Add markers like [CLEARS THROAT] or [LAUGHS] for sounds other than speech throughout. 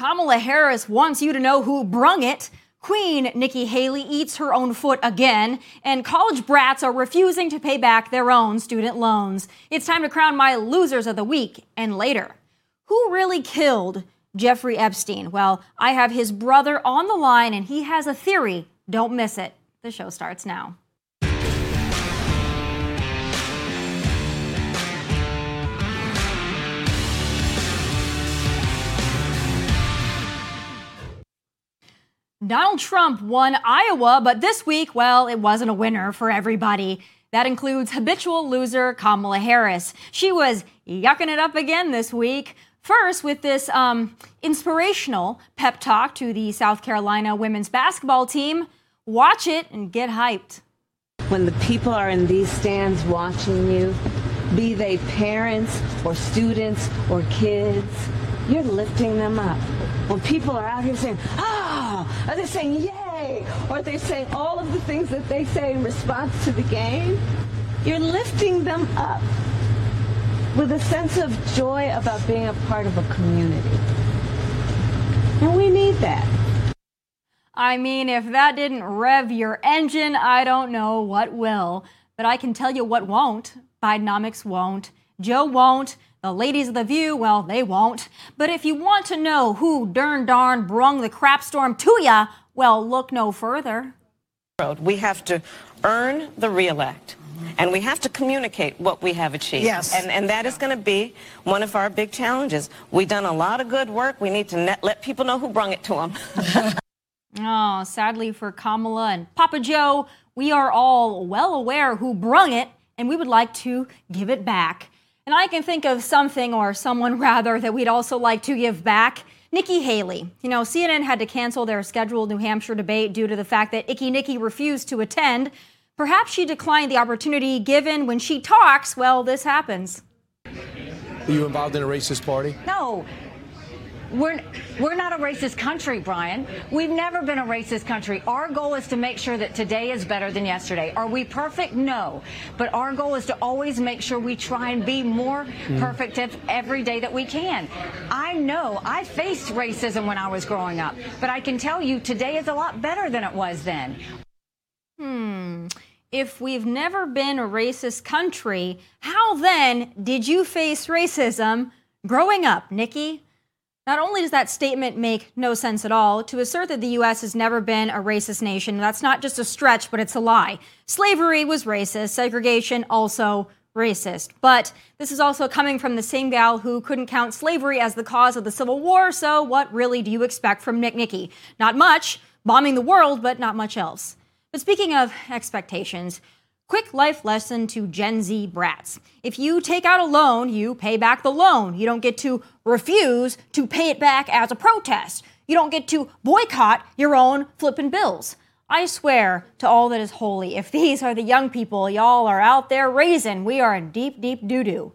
Kamala Harris wants you to know who brung it. Queen Nikki Haley eats her own foot again, and college brats are refusing to pay back their own student loans. It's time to crown my losers of the week and later. Who really killed Jeffrey Epstein? Well, I have his brother on the line, and he has a theory. Don't miss it. The show starts now. Donald Trump won Iowa, but this week, well, it wasn't a winner for everybody. That includes habitual loser Kamala Harris. She was yucking it up again this week. First, with this um, inspirational pep talk to the South Carolina women's basketball team. Watch it and get hyped. When the people are in these stands watching you, be they parents or students or kids, you're lifting them up. When people are out here saying, ah, oh, are they saying yay? Or they're saying all of the things that they say in response to the game, you're lifting them up with a sense of joy about being a part of a community. And we need that. I mean, if that didn't rev your engine, I don't know what will. But I can tell you what won't. Bidenomics won't. Joe won't. The ladies of the View, well, they won't. But if you want to know who darn darn brung the crap storm to ya, well, look no further. We have to earn the reelect. And we have to communicate what we have achieved. Yes. And, and that is going to be one of our big challenges. We've done a lot of good work. We need to net, let people know who brung it to them. oh, [LAUGHS] sadly for Kamala and Papa Joe, we are all well aware who brung it, and we would like to give it back. And I can think of something or someone [LAUGHS] rather that we'd also like to give back. Nikki Haley. You know, CNN had to cancel their scheduled New Hampshire debate due to the fact that Icky Nikki refused to attend. Perhaps she declined the opportunity given when she talks, well, this happens. Are you involved in a racist party? No, we're, we're not a racist country, Brian. We've never been a racist country. Our goal is to make sure that today is better than yesterday. Are we perfect? No. But our goal is to always make sure we try and be more mm. perfect every day that we can. I know I faced racism when I was growing up, but I can tell you today is a lot better than it was then. Hmm. If we've never been a racist country, how then did you face racism growing up, Nikki? Not only does that statement make no sense at all, to assert that the U.S. has never been a racist nation, that's not just a stretch, but it's a lie. Slavery was racist, segregation also racist. But this is also coming from the same gal who couldn't count slavery as the cause of the Civil War, so what really do you expect from Nick Nikki? Not much, bombing the world, but not much else. But speaking of expectations, Quick life lesson to Gen Z brats. If you take out a loan, you pay back the loan. You don't get to refuse to pay it back as a protest. You don't get to boycott your own flippin' bills. I swear to all that is holy, if these are the young people y'all are out there raising, we are in deep, deep doo doo.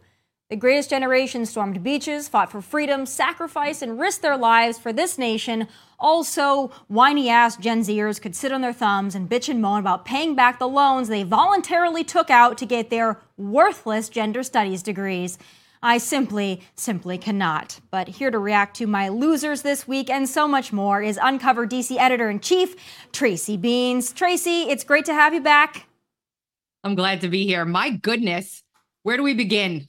The greatest generation stormed beaches, fought for freedom, sacrificed, and risked their lives for this nation. Also, whiny ass Gen Zers could sit on their thumbs and bitch and moan about paying back the loans they voluntarily took out to get their worthless gender studies degrees. I simply, simply cannot. But here to react to my losers this week and so much more is Uncover DC editor in chief, Tracy Beanz. Tracy, it's great to have you back. I'm glad to be here. My goodness, where do we begin?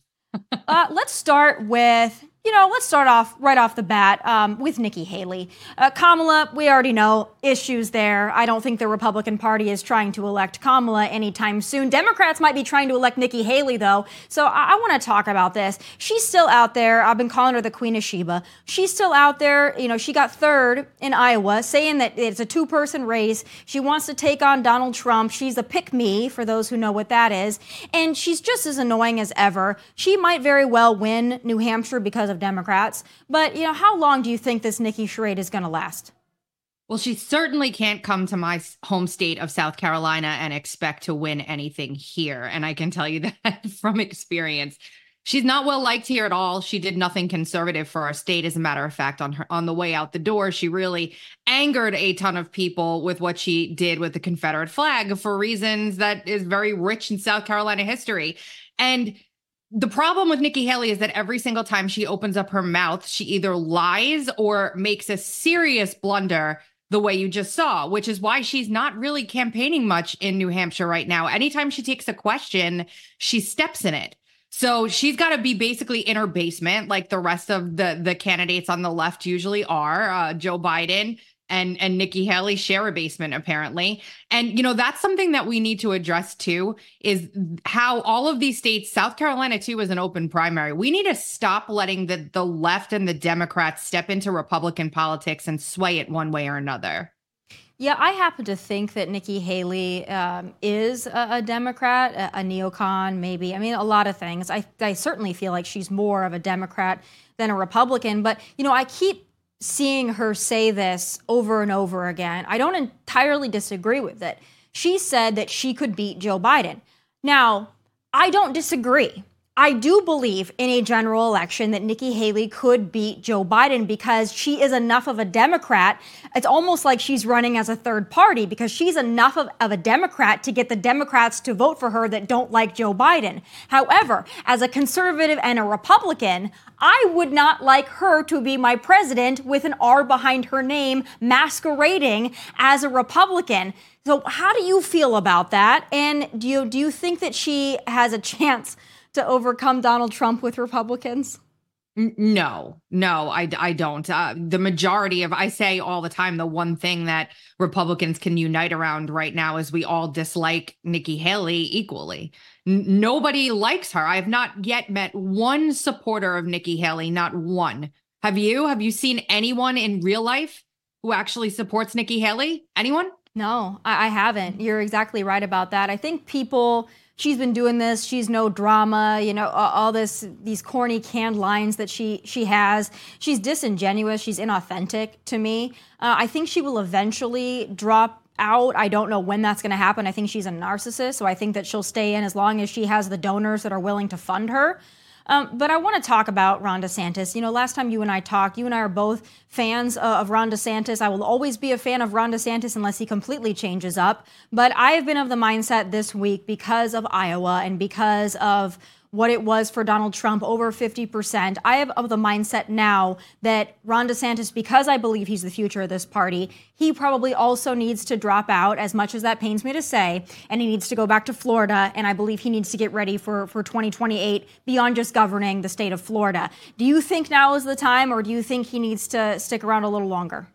Uh, let's start with you know, let's start off right off the bat um, with Nikki Haley. Uh, Kamala, we already know issues there. I don't think the Republican Party is trying to elect Kamala anytime soon. Democrats might be trying to elect Nikki Haley, though. So I, I want to talk about this. She's still out there. I've been calling her the Queen of Sheba. She's still out there. You know, she got third in Iowa, saying that it's a two person race. She wants to take on Donald Trump. She's a pick me, for those who know what that is. And she's just as annoying as ever. She might very well win New Hampshire because of of Democrats. But, you know, how long do you think this Nikki charade is going to last? Well, she certainly can't come to my home state of South Carolina and expect to win anything here. And I can tell you [LAUGHS] that from experience. She's not well liked here at all. She did nothing conservative for our state. As a matter of fact, on her on the way out the door, she really angered a ton of people with what she did with the Confederate flag for reasons that is very rich in South Carolina history. And the problem with Nikki Haley is that every single time she opens up her mouth, she either lies or makes a serious blunder the way you just saw, which is why she's not really campaigning much in New Hampshire right now. Anytime she takes a question, she steps in it. So she's got to be basically in her basement, like the rest of the the candidates on the left usually are. Uh, Joe Biden and and Nikki Haley share a basement apparently. And you know that's something that we need to address too is how all of these states, South Carolina too is an open primary. We need to stop letting the the left and the Democrats step into Republican politics and sway it one way or another. Yeah, I happen to think that Nikki Haley um, is a, a Democrat, a, a, neocon, maybe. I mean, a lot of things. I, I certainly feel like she's more of a Democrat than a Republican. But, you know, I keep seeing her say this over and over again. I don't entirely disagree with it. She said that she could beat Joe Biden. Now, I don't disagree. I do believe in a general election that Nikki Haley could beat Joe Biden because she is enough of a Democrat. It's almost like she's running as a third party because she's enough of, of, a Democrat to get the Democrats to vote for her that don't like Joe Biden. However, as a conservative and a Republican, I would not like her to be my president with an R behind her name masquerading as a Republican. So how do you feel about that? And do you, do you think that she has a chance to overcome Donald Trump with Republicans? No, no, I, I don't. Uh, the majority of, I say all the time, the one thing that Republicans can unite around right now is we all dislike Nikki Haley equally. N- nobody likes her. I have not yet met one supporter of Nikki Haley, not one. Have you? Have you seen anyone in real life who actually supports Nikki Haley? Anyone? No, I, I haven't. You're exactly right about that. I think people she's been doing this she's no drama you know all this these corny canned lines that she she has. She's disingenuous she's inauthentic to me. Uh, i think she will eventually drop out. I don't know when that's going to happen. I think she's a narcissist so i think that she'll stay in as long as she has the donors that are willing to fund her um, but I want to talk about Ron DeSantis. You know, last time you and I talked, you and I are both fans uh, of Ron DeSantis. I will always be a fan of Ron DeSantis unless he completely changes up. But I have been of the mindset this week because of Iowa and because of what it was for Donald Trump, over 50%. I have of the mindset now that Ron DeSantis, because I believe he's the future of this party, he probably also needs to drop out, as much as that pains me to say, and he needs to go back to Florida. And I believe he needs to get ready for, for 2028 beyond just governing the state of Florida. Do you think now is the time, or do you think he needs to stick around a little longer?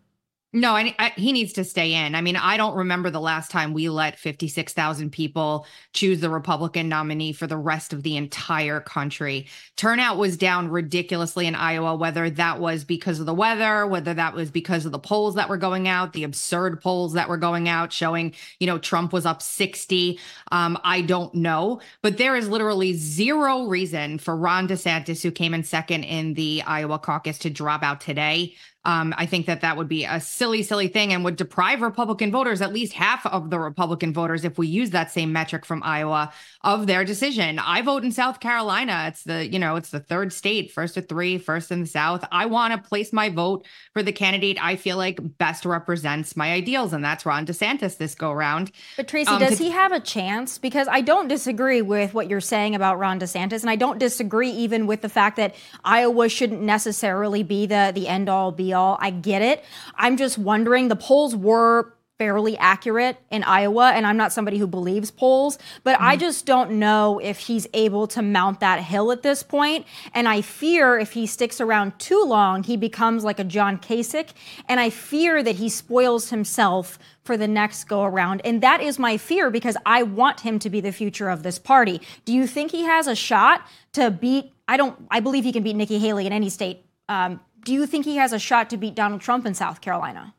No, I, I, he needs to stay in. I mean, I don't remember the last time we let 56,000 people choose the Republican nominee for the rest of the entire country. Turnout was down ridiculously in Iowa, whether that was because of the weather, whether that was because of the polls that were going out, the absurd polls that were going out showing, you know, Trump was up 60. Um, I don't know, but there is literally zero reason for Ron DeSantis, who came in second in the Iowa caucus, to drop out today. Um, I think that that would be a silly, silly thing and would deprive Republican voters, at least half of the Republican voters, if we use that same metric from Iowa, of their decision. I vote in South Carolina. It's the, you know, it's the third state, first of three, first in the South. I want to place my vote for the candidate I feel like best represents my ideals, and that's Ron DeSantis this go around. But Tracy, um, does to- he have a chance? Because I don't disagree with what you're saying about Ron DeSantis, and I don't disagree even with the fact that Iowa shouldn't necessarily be the the end all be all. I get it. I'm just wondering the polls were fairly accurate in Iowa, and I'm not somebody who believes polls, but mm. I just don't know if he's able to mount that hill at this point. And I fear if he sticks around too long, he becomes like a John Kasich, and I fear that he spoils himself for the next go around. And that is my fear because I want him to be the future of this party. Do you think he has a shot to beat? I don't. I believe he can beat Nikki Haley in any state. Um, do you think he has a shot to beat Donald Trump in South Carolina?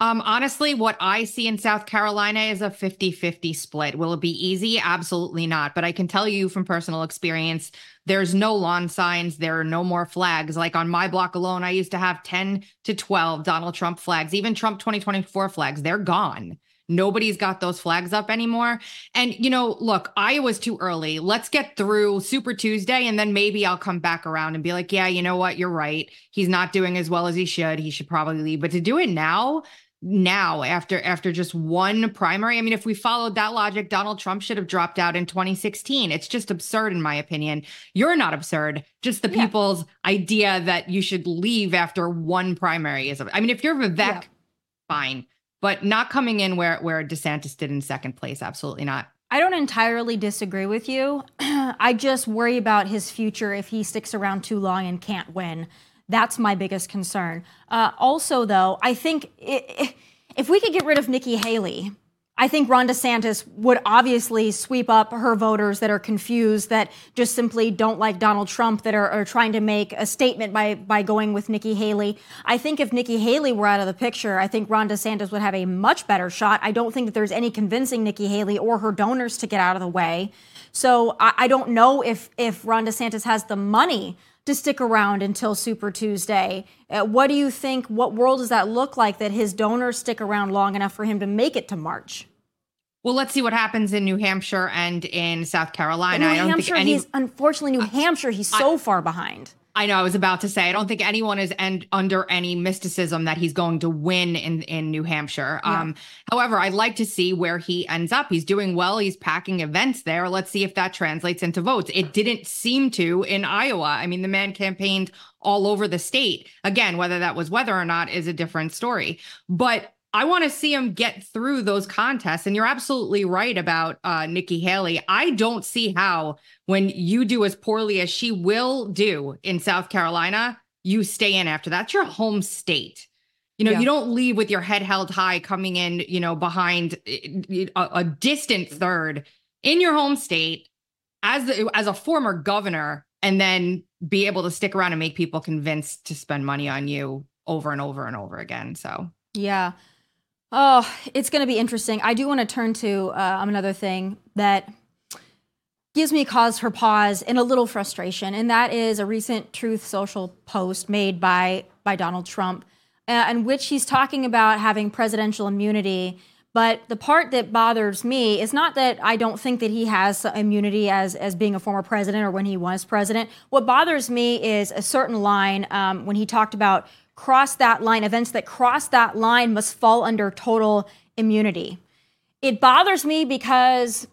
Um, honestly, what I see in South Carolina is a 50 50 split. Will it be easy? Absolutely not. But I can tell you from personal experience, there's no lawn signs. There are no more flags. Like on my block alone, I used to have 10 to 12 Donald Trump flags, even Trump 2024 flags. They're gone. Nobody's got those flags up anymore. And, you know, look, Iowa's too early. Let's get through Super Tuesday and then maybe I'll come back around and be like, yeah, you know what? You're right. He's not doing as well as he should. He should probably leave. But to do it now, now after after just one primary. I mean, if we followed that logic, Donald Trump should have dropped out in 2016. It's just absurd in my opinion. You're not absurd. Just the yeah. people's idea that you should leave after one primary is I mean, if you're Vivek, yeah. fine. But not coming in where where DeSantis did in second place, absolutely not. I don't entirely disagree with you. [CLEARS THROAT] I just worry about his future if he sticks around too long and can't win. That's my biggest concern. Uh, also, though, I think it, if we could get rid of Nikki Haley, I think Ron DeSantis would obviously sweep up her voters that are confused, that just simply don't like Donald Trump, that are, are, trying to make a statement by, by going with Nikki Haley. I think if Nikki Haley were out of the picture, I think Ron DeSantis would have a much better shot. I don't think that there's any convincing Nikki Haley or her donors to get out of the way. So I, I don't know if, if Ron DeSantis has the money to stick around until Super Tuesday. Uh, what do you think? What world does that look like that his donors stick around long enough for him to make it to March? Well, let's see what happens in New Hampshire and in South Carolina. New I don't Hampshire, think any. He's, unfortunately, New Hampshire, he's so I, far behind. I know. I was about to say. I don't think anyone is end, under any mysticism that he's going to win in in New Hampshire. Yeah. Um, however, I'd like to see where he ends up. He's doing well. He's packing events there. Let's see if that translates into votes. It didn't seem to in Iowa. I mean, the man campaigned all over the state. Again, whether that was weather or not is a different story. But I want to see him get through those contests. And you're absolutely right about uh, Nikki Haley. I don't see how, when you do as poorly as she will do in South Carolina, you stay in after that. It's your home state. You know, yeah. you don't leave with your head held high coming in, you know, behind eh, eh, eh, a, a distant third in your home state as the, as a former governor and then be able to stick around and make people convinced to spend money on you over and over and over again. So, yeah. Oh, it's going to be interesting. I do want to turn to uh, another thing that gives me cause for pause and a little frustration, and that is a recent Truth Social post made by by Donald Trump, uh, in which he's talking about having presidential immunity. But the part that bothers me is not that I don't think that he has immunity as as being a former president or when he was president. What bothers me is a certain line um, when he talked about cross that line, events that cross that line must fall under total immunity. It bothers me because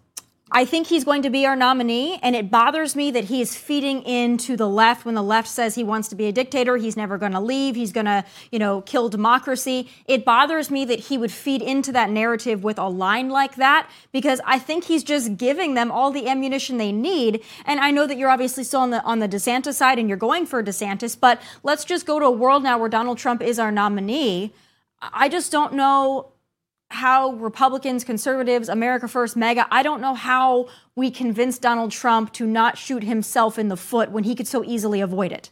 I think he's going to be our nominee, and it bothers me that he is feeding into the left when the left says he wants to be a dictator. He's never going to leave. He's going to, you know, kill democracy. It bothers me that he would feed into that narrative with a line like that because I think he's just giving them all the ammunition they need. And I know that you're obviously still on the on the DeSantis side and you're going for DeSantis, but let's just go to a world now where Donald Trump is our nominee. I just don't know how Republicans, conservatives, America First, MAGA, I don't know how we convince Donald Trump to not shoot himself in the foot when he could so easily avoid it.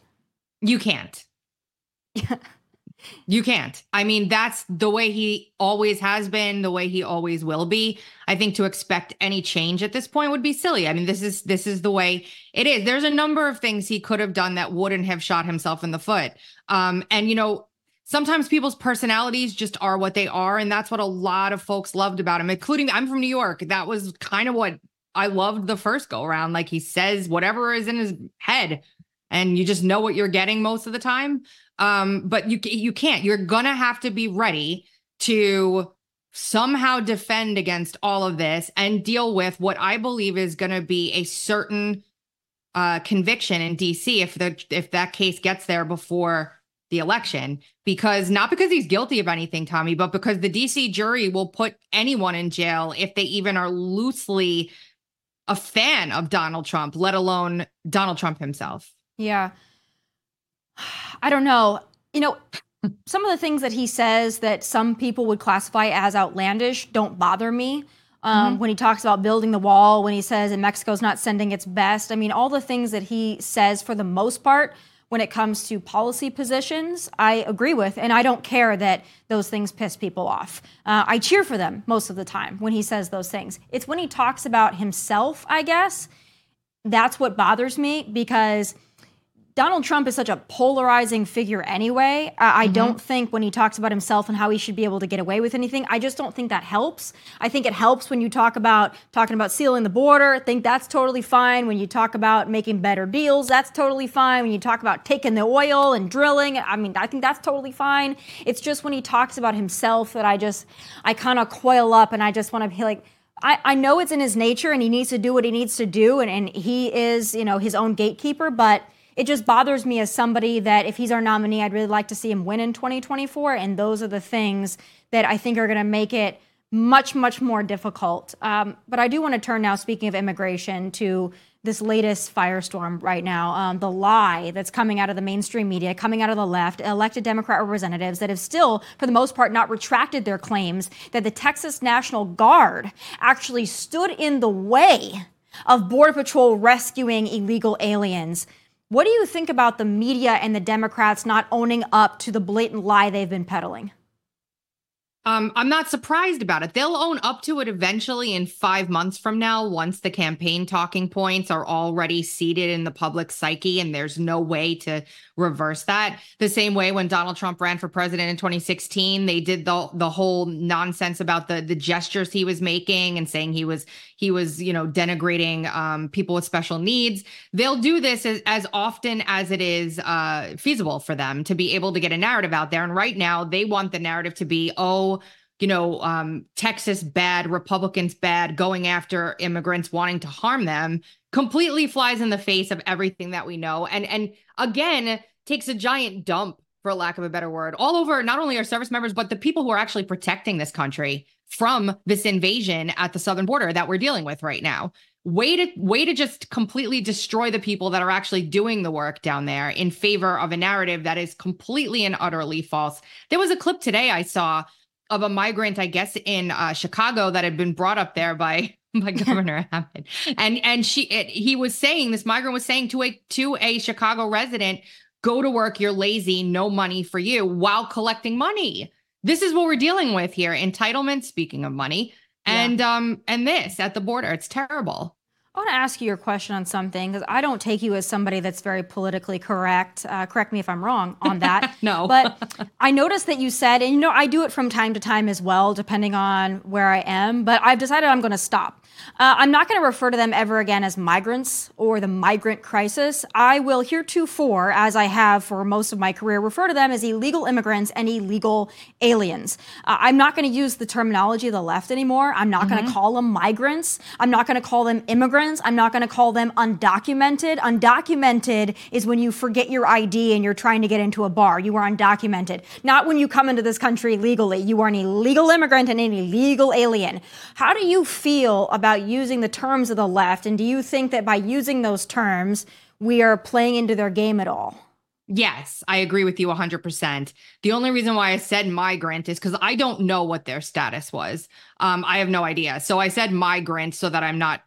You can't. [LAUGHS] you can't. I mean, that's the way he always has been, the way he always will be. I think to expect any change at this point would be silly. I mean, this is this is the way it is. There's a number of things he could have done that wouldn't have shot himself in the foot. Um, and you know, sometimes people's personalities just are what they are. And that's what a lot of folks loved about him, including I'm from New York. That was kind of what I loved the first go around. Like he says whatever is in his head and you just know what you're getting most of the time. Um, but you you can't. You're gonna have to be ready to somehow defend against all of this and deal with what I believe is to be a certain uh, conviction in DC if the if that case gets there before the election because not because he's guilty of anything, Tomi, but because the DC jury will put anyone in jail if they even are loosely a fan of Donald Trump, let alone Donald Trump himself. Yeah. [SIGHS] I don't know. You know, [LAUGHS] some of the things that he says that some people would classify as outlandish don't bother me. Um, mm-hmm. When he talks about building the wall, when he says that Mexico's not sending its best, I mean, all the things that he says for the most part when it comes to policy positions, I agree with, and I don't care that those things piss people off. Uh, I cheer for them most of the time when he says those things. It's when he talks about himself, I guess, that's what bothers me because Donald Trump is such a polarizing figure anyway. I, I Mm-hmm. don't think when he talks about himself and how he should be able to get away with anything, I just don't think that helps. I think it helps when you talk about talking about sealing the border. I think that's totally fine. When you talk about making better deals, that's totally fine. When you talk about taking the oil and drilling, I mean, I think that's totally fine. It's just when he talks about himself that I just, I kind of coil up and I just want to be like, I, I know it's in his nature and he needs to do what he needs to do and, and he is, you know, his own gatekeeper, but it just bothers me as somebody that if he's our nominee, I'd really like to see him win in 2024. And those are the things that I think are going to make it much, much more difficult. Um, but I do want to turn now, speaking of immigration, to this latest firestorm right now. Um, the lie that's coming out of the mainstream media, coming out of the left, elected Democrat representatives that have still, for the most part, not retracted their claims that the Texas National Guard actually stood in the way of Border Patrol rescuing illegal aliens. What do you think about the media and the Democrats not owning up to the blatant lie they've been peddling? Um, I'm not surprised about it. They'll own up to it eventually in five months from now, once the campaign talking points are already seated in the public psyche, and there's no way to reverse that. The same way when Donald Trump ran for president in 2016, they did the the whole nonsense about the the gestures he was making and saying he was he was you know denigrating um, people with special needs. They'll do this as, as often as it is uh, feasible for them to be able to get a narrative out there. And right now, they want the narrative to be oh you know, um, Texas bad, Republicans bad, going after immigrants, wanting to harm them, completely flies in the face of everything that we know. And and again, takes a giant dump, for lack of a better word, all over not only our service members, but the people who are actually protecting this country from this invasion at the southern border that we're dealing with right now. Way to way to just completely destroy the people that are actually doing the work down there in favor of a narrative that is completely and utterly false. There was a clip today I saw of a migrant, I guess, in uh, Chicago that had been brought up there by [LAUGHS] by [LAUGHS] Governor Abbott, and and she it, he was saying this migrant was saying to a to a Chicago resident, "Go to work, you're lazy, no money for you," while collecting money. This is what we're dealing with here: entitlement. Speaking of money, and um and this at the border, it's terrible. I want to ask you your question on something because I don't take you as somebody that's very politically correct. Uh, correct me if I'm wrong on that. [LAUGHS] No. But I noticed that you said, and you know, I do it from time to time as well, depending on where I am, but I've decided I'm going to stop. Uh, I'm not going to refer to them ever again as migrants or the migrant crisis. I will heretofore, as I have for most of my career, refer to them as illegal immigrants and illegal aliens. Uh, I'm not going to use the terminology of the left anymore. I'm not going to call them migrants. I'm not going to call them immigrants. I'm not going to call them undocumented. Undocumented is when you forget your ID and you're trying to get into a bar. You are undocumented. Not when you come into this country legally. You are an illegal immigrant and an illegal alien. How do you feel about using the terms of the left? And do you think that by using those terms, we are playing into their game at all? Yes, I agree with you 100%. The only reason why I said migrant is because I don't know what their status was. Um, I have no idea. So I said migrant so that I'm not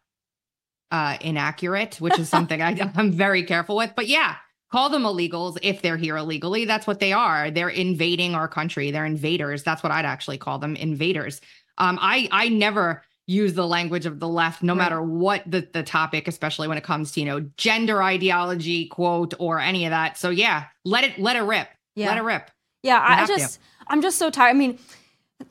uh, inaccurate, which is something I, [LAUGHS] I'm very careful with. But yeah, call them illegals if they're here illegally. That's what they are. They're invading our country. They're invaders. That's what I'd actually call them invaders. Um, I, I never use the language of the left no matter what the, the topic especially when it comes to you know gender ideology quote or any of that so yeah let it let it rip Yeah. let it rip Yeah, I have to. just, I'm just so tired. I mean,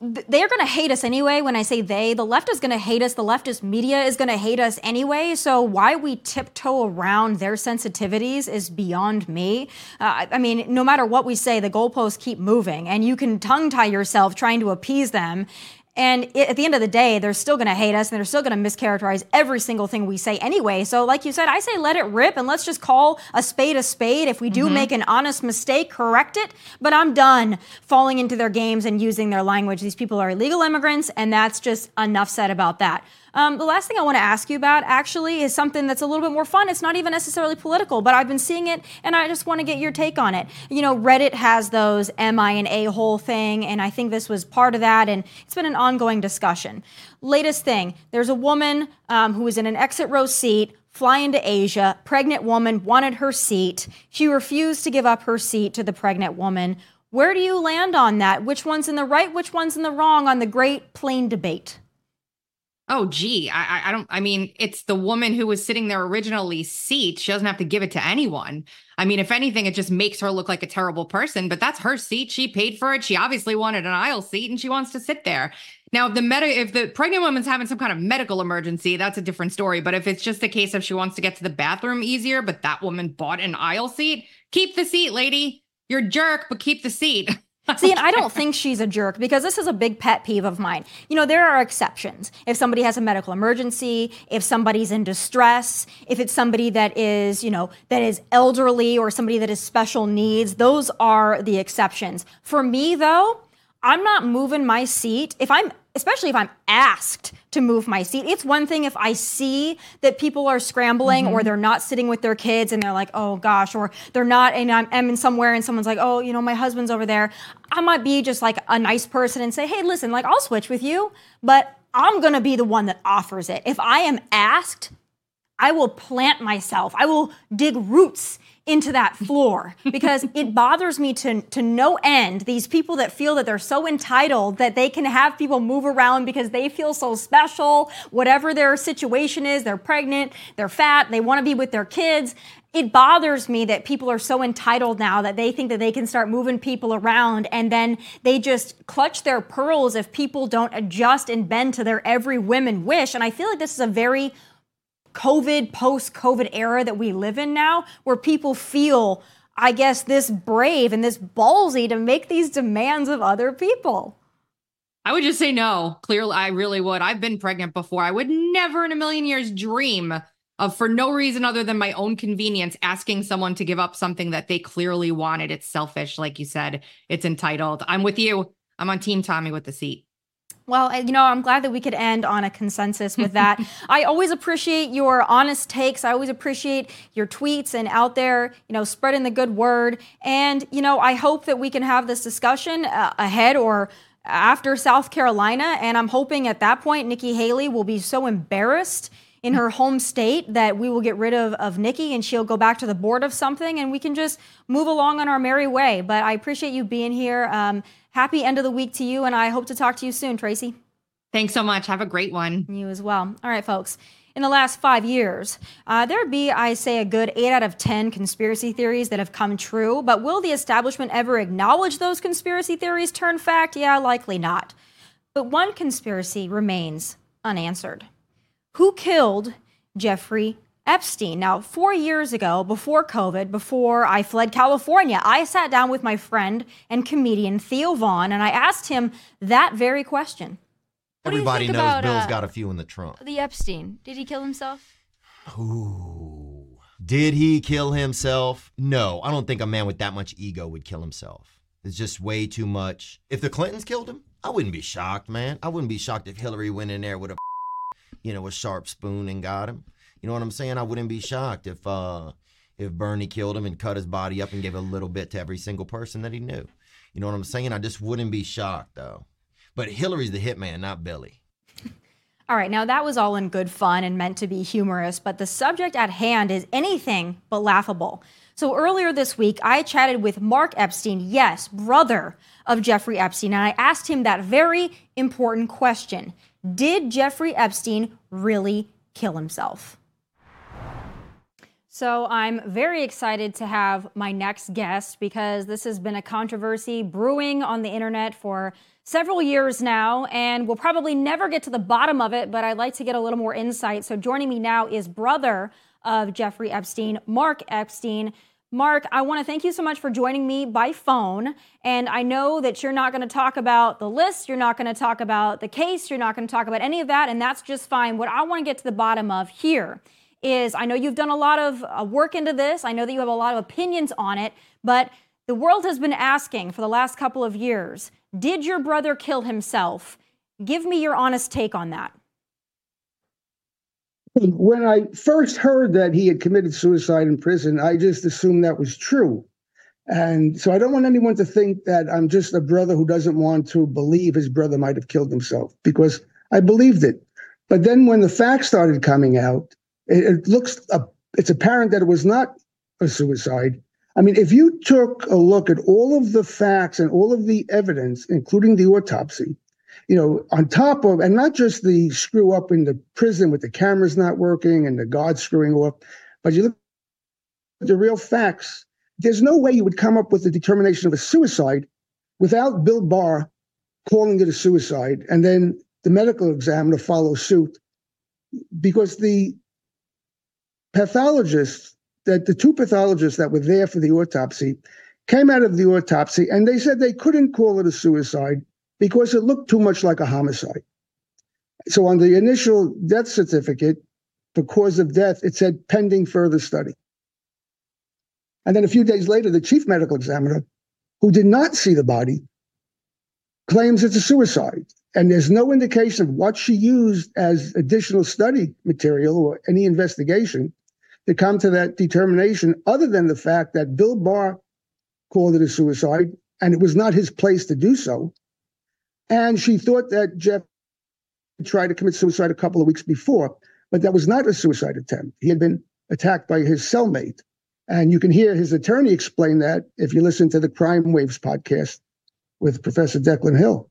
th- they're going to hate us anyway. When I say they, the left is going to hate us. The leftist media is going to hate us anyway. So why we tiptoe around their sensitivities is beyond me. Uh, I mean, no matter what we say, the goalposts keep moving, and you can tongue tie yourself trying to appease them. And i- at the end of the day, they're still going to hate us and they're still going to mischaracterize every single thing we say anyway. So, like you said, I say let it rip and let's just call a spade a spade. If we do mm-hmm. make an honest mistake, correct it. But I'm done falling into their games and using their language. These people are illegal immigrants, and that's just enough said about that. Um, the last thing I want to ask you about actually is something that's a little bit more fun. It's not even necessarily political, but I've been seeing it and I just want to get your take on it. You know, Reddit has those am I an a hole thing, and I think this was part of that, and it's been an ongoing discussion. Latest thing there's a woman um, who was in an exit row seat. Flying to Asia, pregnant woman wanted her seat. She refused to give up her seat to the pregnant woman. Where do you land on that? Which one's in the right, which one's in the wrong on the great plane debate? Oh, gee, I, I don't. I mean, it's the woman who was sitting there originally seat. She doesn't have to give it to anyone. I mean, if anything, it just makes her look like a terrible person. But that's her seat. She paid for it. She obviously wanted an aisle seat, and she wants to sit there. Now, if the meta, if the pregnant woman's having some kind of medical emergency, that's a different story. But if it's just a case of she wants to get to the bathroom easier, but that woman bought an aisle seat, keep the seat, lady. You're jerk, but keep the seat. [LAUGHS] [LAUGHS] See, and I don't think she's a jerk because this is a big pet peeve of mine. You know, there are exceptions. If somebody has a medical emergency, if somebody's in distress, if it's somebody that is, you know, that is elderly or somebody that has special needs, those are the exceptions. For me, though, I'm not moving my seat. If I'm especially if I'm asked to move my seat. It's one thing if I see that people are scrambling mm-hmm. or they're not sitting with their kids and they're like, oh gosh, or they're not, and I'm, I'm in somewhere and someone's like, oh, you know, my husband's over there. I might be just like a nice person and say, hey, listen, like I'll switch with you, but I'm gonna be the one that offers it. If I am asked, I will plant myself. I will dig roots into that floor because [LAUGHS] it bothers me to, to no end. These people that feel that they're so entitled that they can have people move around because they feel so special, whatever their situation is, they're pregnant, they're fat, they want to be with their kids. It bothers me that people are so entitled now that they think that they can start moving people around and then they just clutch their pearls if people don't adjust and bend to their every whim and wish. And I feel like this is a very COVID, post COVID era that we live in now, where people feel, I guess, this brave and this ballsy to make these demands of other people. I would just say no. Clearly, I really would. I've been pregnant before. I would never in a million years dream of, for no reason other than my own convenience, asking someone to give up something that they clearly wanted. It's selfish, like you said. It's entitled. I'm with you. I'm on Team Tomi with the seat. Well, you know, I'm glad that we could end on a consensus with that. [LAUGHS] I always appreciate your honest takes. I always appreciate your tweets and out there, you know, spreading the good word. And, you know, I hope that we can have this discussion uh, ahead or after South Carolina. And I'm hoping at that point, Nikki Haley will be so embarrassed in her home state that we will get rid of, of Nikki and she'll go back to the board of something and we can just move along on our merry way. But I appreciate you being here. Um, happy end of the week to you, and I hope to talk to you soon, Tracy. Thanks so much. Have a great one. You as well. All right, folks. In the last five years, uh, there'd be, I say, a good eight out of 10 conspiracy theories that have come true. But will the establishment ever acknowledge those conspiracy theories turn fact? Yeah, likely not. But one conspiracy remains unanswered. Who killed Jeffrey Epstein. Now, four years ago, before COVID, before I fled California, I sat down with my friend and comedian Theo Von and I asked him that very question. Everybody knows about, Bill's uh, got a few in the trunk. The Epstein. Did he kill himself? Ooh. Did he kill himself? No, I don't think a man with that much ego would kill himself. It's just way too much. If the Clintons killed him, I wouldn't be shocked, man. I wouldn't be shocked if Hillary went in there with a, you know, a sharp spoon and got him. You know what I'm saying? I wouldn't be shocked if uh, if Bernie killed him and cut his body up and gave a little bit to every single person that he knew. You know what I'm saying? I just wouldn't be shocked though. But Hillary's the hitman, not Billy. [LAUGHS] All right, now that was all in good fun and meant to be humorous, but the subject at hand is anything but laughable. So earlier this week, I chatted with Mark Epstein, yes, brother of Jeffrey Epstein, and I asked him that very important question Did Jeffrey Epstein really kill himself? So I'm very excited to have my next guest because this has been a controversy brewing on the internet for several years now, and we'll probably never get to the bottom of it, but I'd like to get a little more insight. So joining me now is brother of Jeffrey Epstein, Mark Epstein. Mark, I want to thank you so much for joining me by phone. And I know that you're not going to talk about the list, you're not going to talk about the case, you're not going to talk about any of that, and that's just fine. What I want to get to the bottom of here is I know you've done a lot of uh, work into this. I know that you have a lot of opinions on it, but the world has been asking for the last couple of years Did your brother kill himself? Give me your honest take on that. When I first heard that he had committed suicide in prison, I just assumed that was true. And so I don't want anyone to think that I'm just a brother who doesn't want to believe his brother might have killed himself because I believed it. But then when the facts started coming out, it, it looks uh, it's apparent that it was not a suicide. I mean, if you took a look at all of the facts and all of the evidence, including the autopsy, you know, on top of, and not just the screw up in the prison with the cameras not working and the guards screwing off, but you look at the real facts. There's no way you would come up with the determination of a suicide without Bill Barr calling it a suicide and then the medical examiner follow suit because the pathologists that the two pathologists that were there for the autopsy came out of the autopsy and they said they couldn't call it a suicide because it looked too much like a homicide. So on the initial death certificate, for cause of death, it said pending further study. And then a few days later, the chief medical examiner, who did not see the body, claims it's a suicide. And there's no indication of what she used as additional study material or any investigation to come to that determination, other than the fact that Bill Barr called it a suicide, and it was not his place to do so. And she thought that Jeff tried to commit suicide a couple of weeks before, but that was not a suicide attempt. He had been attacked by his cellmate. And you can hear his attorney explain that if you listen to the Crime Waves podcast with Professor Declan Hill.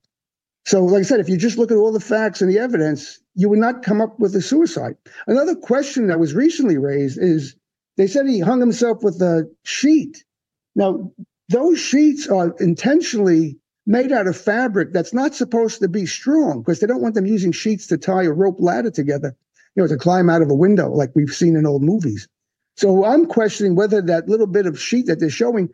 So, like I said, if you just look at all the facts and the evidence, you would not come up with a suicide. Another question that was recently raised is they said he hung himself with a sheet. Now, those sheets are intentionally made out of fabric that's not supposed to be strong because they don't want them using sheets to tie a rope ladder together, you know, to climb out of a window like we've seen in old movies. So I'm questioning whether that little bit of sheet that they're showing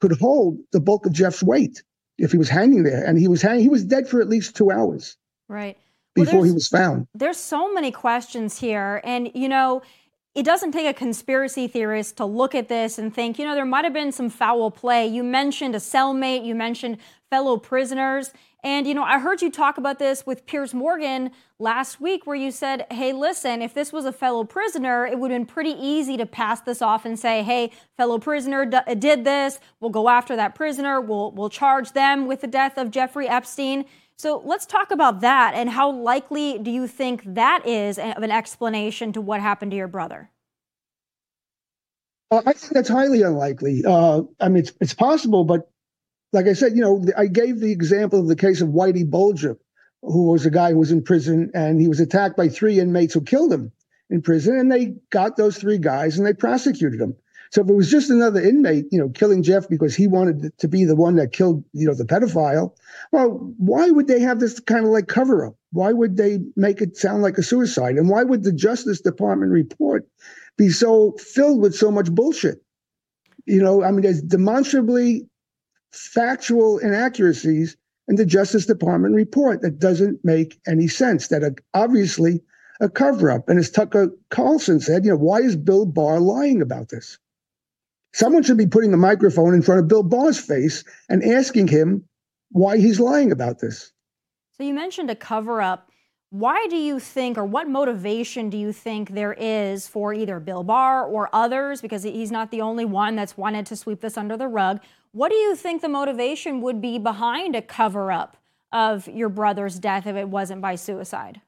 could hold the bulk of Jeff's weight if he was hanging there, and he was hanging. He was dead for at least two hours. Right. Before well, he was found. There's so many questions here, and you know, it doesn't take a conspiracy theorist to look at this and think, you know, there might have been some foul play. You mentioned a cellmate. You mentioned fellow prisoners. And, you know, I heard you talk about this with Piers Morgan last week, where you said, hey, listen, if this was a fellow prisoner, it would have been pretty easy to pass this off and say, hey, fellow prisoner d- did this. We'll go after that prisoner. We'll, we'll charge them with the death of Jeffrey Epstein. So let's talk about that. And how likely do you think that is of an explanation to what happened to your brother? Uh, I think that's highly unlikely. Uh, I mean, it's, it's possible, but like I said, you know, I gave the example of the case of Whitey Bulger, who was a guy who was in prison and he was attacked by three inmates who killed him in prison. And they got those three guys and they prosecuted him. So if it was just another inmate, you know, killing Jeff because he wanted to be the one that killed, you know, the pedophile, well, why would they have this kind of like cover up? Why would they make it sound like a suicide? And why would the Justice Department report be so filled with so much bullshit? You know, I mean, there's demonstrably factual inaccuracies in the Justice Department report that doesn't make any sense, that are obviously a cover up. And as Tucker Carlson said, you know, why is Bill Barr lying about this? Someone should be putting the microphone in front of Bill Barr's face and asking him why he's lying about this. So you mentioned a cover up. Why do you think, or what motivation do you think there is for either Bill Barr or others, because he's not the only one that's wanted to sweep this under the rug? What do you think the motivation would be behind a cover up of your brother's death if it wasn't by suicide?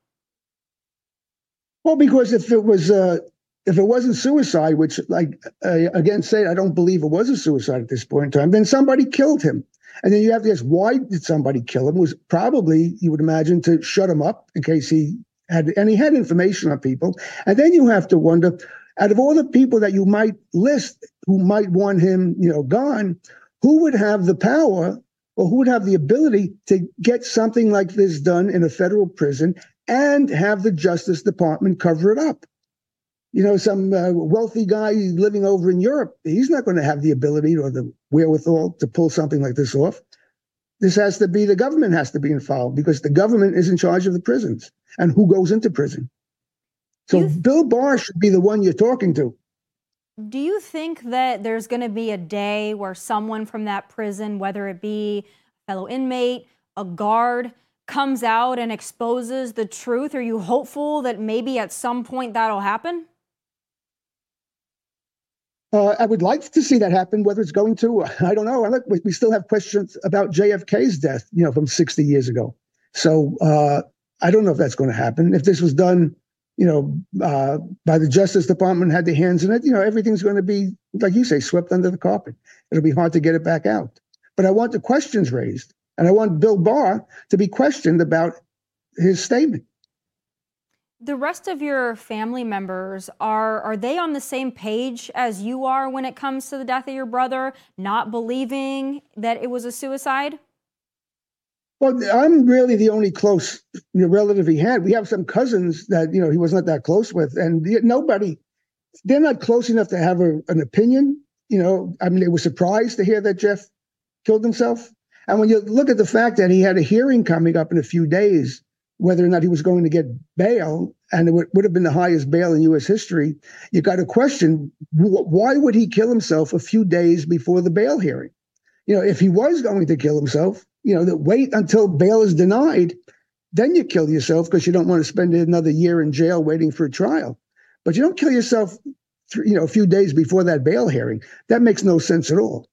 Well, because if it was, uh, if it wasn't suicide, which, like uh, again, say I don't believe it was a suicide at this point in time, then somebody killed him. And then you have to ask, why did somebody kill him? Was probably, you would imagine, to shut him up in case he had, and he had information on people. And then you have to wonder, out of all the people that you might list who might want him, you know, gone, who would have the power or who would have the ability to get something like this done in a federal prison and have the Justice Department cover it up? You know, some uh, wealthy guy living over in Europe, he's not going to have the ability or the wherewithal to pull something like this off. This has to be the government has to be involved because the government is in charge of the prisons and who goes into prison. So you, Bill Barr should be the one you're talking to. Do you think that there's going to be a day where someone from that prison, whether it be a fellow inmate, a guard, comes out and exposes the truth? Are you hopeful that maybe at some point that'll happen? Uh, I would like to see that happen. Whether it's going to, [LAUGHS] I don't know. we still have questions about JFK's death, you know, from 60 years ago. So uh, I don't know if that's going to happen. If this was done you know, uh, by the Justice Department had their hands in it, you know, everything's going to be, like you say, swept under the carpet. It'll be hard to get it back out. But I want the questions raised. And I want Bill Barr to be questioned about his statement. The rest of your family members are are they on the same page as you are when it comes to the death of your brother, not believing that it was a suicide? Well, I'm really the only close relative he had. We have some cousins that you know he was not that close with, and nobody. They're not close enough to have a, an opinion. You know, I mean, they were surprised to hear that Jeff killed himself. And when you look at the fact that he had a hearing coming up in a few days, whether or not he was going to get bail, and it would, would have been the highest bail in U.S. history, you got to question why would he kill himself a few days before the bail hearing? You know, if he was going to kill himself, you know, that wait until bail is denied, then you kill yourself because you don't want to spend another year in jail waiting for a trial. But you don't kill yourself, you know, a few days before that bail hearing. That makes no sense at all.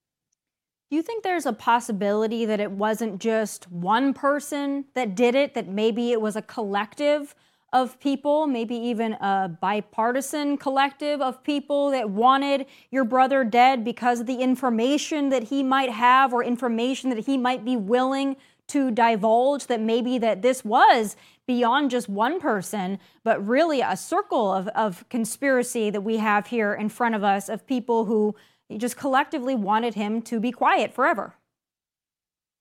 Do you think there's a possibility that it wasn't just one person that did it, that maybe it was a collective of people, maybe even a bipartisan collective of people that wanted your brother dead because of the information that he might have or information that he might be willing to divulge that maybe that this was beyond just one person, but really a circle of, of conspiracy that we have here in front of us of people who he just collectively wanted him to be quiet forever.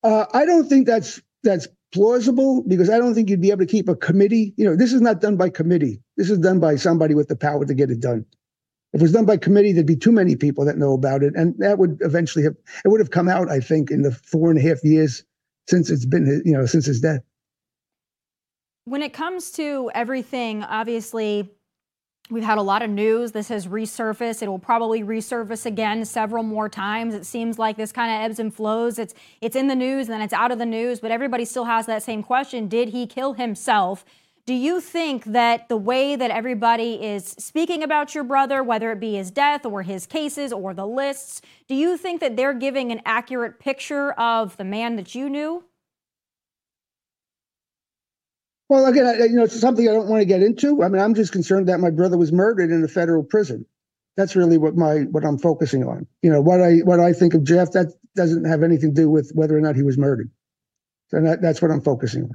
Uh, I don't think that's that's plausible because I don't think you'd be able to keep a committee. You know, this is not done by committee. This is done by somebody with the power to get it done. If it was done by committee, there'd be too many people that know about it, and that would eventually have it would have come out. I think in the four and a half years since it's been, you know, since his death. When it comes to everything, obviously We've had a lot of news. This has resurfaced. It will probably resurface again several more times. It seems like this kind of ebbs and flows. It's it's in the news and then it's out of the news, but everybody still has that same question. Did he kill himself? Do you think that the way that everybody is speaking about your brother, whether it be his death or his cases or the lists, do you think that they're giving an accurate picture of the man that you knew? Well, again, I, you know, it's something I don't want to get into. I mean, I'm just concerned that my brother was murdered in a federal prison. That's really what my what I'm focusing on. You know, what I what I think of Jeff that doesn't have anything to do with whether or not he was murdered. So that, that's what I'm focusing on.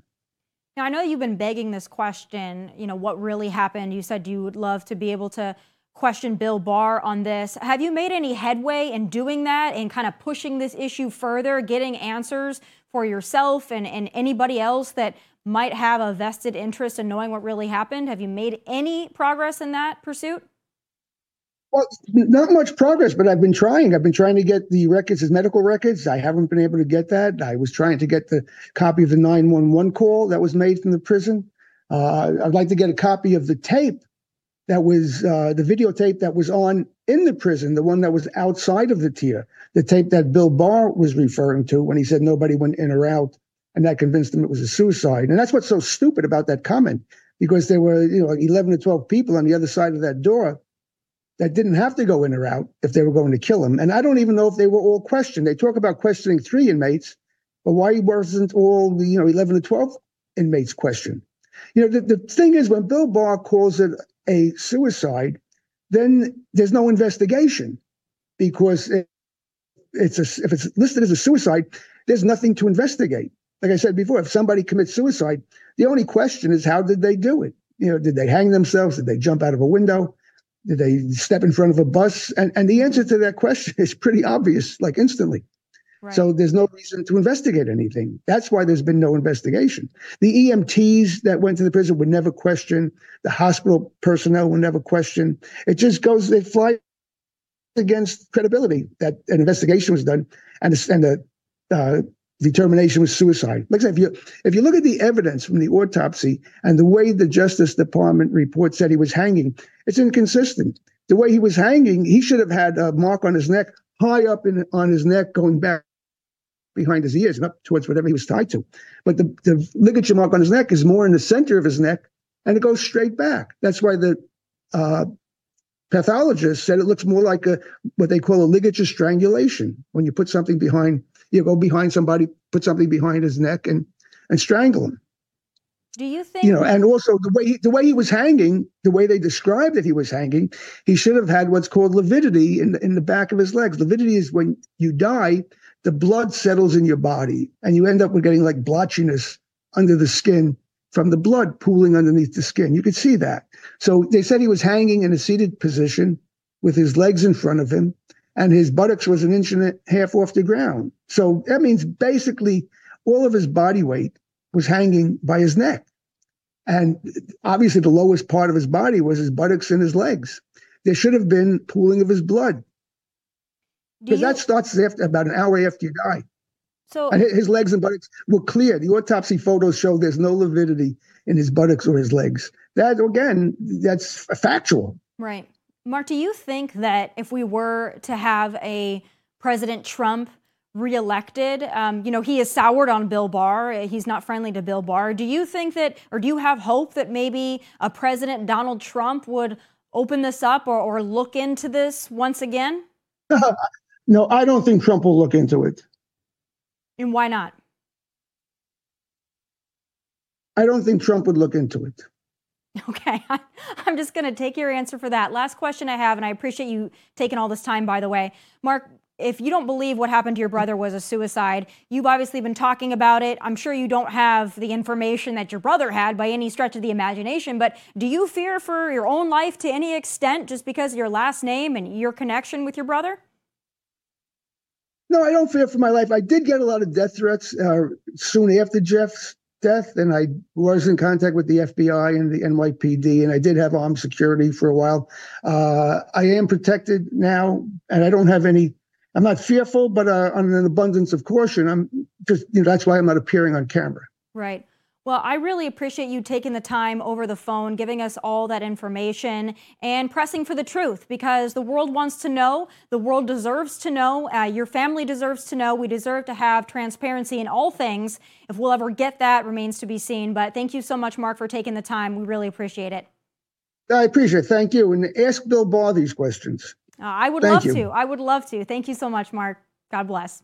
Now, I know you've been begging this question. You know, what really happened? You said you would love to be able to question Bill Barr on this. Have you made any headway in doing that and kind of pushing this issue further, getting answers for yourself and, and anybody else that might have a vested interest in knowing what really happened. Have you made any progress in that pursuit? Well, not much progress, but I've been trying. I've been trying to get the records as medical records. I haven't been able to get that. I was trying to get the copy of the 911 call that was made from the prison. Uh, I'd like to get a copy of the tape that was uh, the videotape that was on in the prison, the one that was outside of the tier, the tape that Bill Barr was referring to when he said nobody went in or out and that convinced him it was a suicide. And that's what's so stupid about that comment, because there were, you know, 11 or 12 people on the other side of that door that didn't have to go in or out if they were going to kill him. And I don't even know if they were all questioned. They talk about questioning three inmates, but why wasn't all the, you know, 11 or 12 inmates questioned? You know, the, the thing is, when Bill Barr calls it a suicide, then there's no investigation because it, it's a, if it's listed as a suicide, there's nothing to investigate like I said before, if somebody commits suicide, the only question is how did they do it? You know, did they hang themselves? Did they jump out of a window? Did they step in front of a bus? And and the answer to that question [LAUGHS] is pretty obvious, like instantly. Right. So there's no reason to investigate anything. That's why there's been no investigation. The EMTs that went to the prison would never question. The hospital personnel would never question. It just goes, it flies against credibility that an investigation was done and the, and the uh, determination was suicide. Like I said, if you if you look at the evidence from the autopsy and the way the Justice Department report said he was hanging, it's inconsistent. The way he was hanging, he should have had a mark on his neck, high up in on his neck, going back behind his ears and up towards whatever he was tied to. But the, the ligature mark on his neck is more in the center of his neck, and it goes straight back. That's why the uh, pathologist said it looks more like a what they call a ligature strangulation when you put something behind you go behind somebody, put something behind his neck, and and strangle him. Do you think you know? And also the way he, the way he was hanging, the way they described that he was hanging, he should have had what's called lividity in the, in the back of his legs. Lividity is when you die, the blood settles in your body and you end up with getting like blotchiness under the skin from the blood pooling underneath the skin. You could see that. So they said he was hanging in a seated position with his legs in front of him and his buttocks was an inch and a half off the ground. So that means basically all of his body weight was hanging by his neck. And obviously the lowest part of his body was his buttocks and his legs. There should have been pooling of his blood because that starts after about an hour after you die. so And his legs and buttocks were clear. The autopsy photos show there's no lividity in his buttocks or his legs. That again, that's factual. Right. Mark, do you think that if we were to have a President Trump reelected, um, you know, he is soured on Bill Barr. He's not friendly to Bill Barr. Do you think that, or do you have hope that maybe a President Donald Trump would open this up or, or look into this once again? [LAUGHS] No, I don't think Trump will look into it. And why not? I don't think Trump would look into it. Okay, [LAUGHS] I'm just going to take your answer for that. Last question I have, and I appreciate you taking all this time, by the way. Mark, if you don't believe what happened to your brother was a suicide, you've obviously been talking about it. I'm sure you don't have the information that your brother had by any stretch of the imagination, but do you fear for your own life to any extent just because of your last name and your connection with your brother? No, I don't fear for my life. I did get a lot of death threats uh, soon after Jeff's death, and I was in contact with the FBI and the NYPD, and I did have armed security for a while. Uh, I am protected now, and I don't have any. I'm not fearful, but uh, on an abundance of caution, I'm just you know that's why I'm not appearing on camera. Right. Well, I really appreciate you taking the time over the phone, giving us all that information, and pressing for the truth because the world wants to know. The world deserves to know. Uh, your family deserves to know. We deserve to have transparency in all things. If we'll ever get that remains to be seen. But thank you so much, Mark, for taking the time. We really appreciate it. I appreciate it. Thank you, and ask Bill Barr these questions. Uh, I would Thank love you. to. I would love to. Thank you so much, Mark. God bless.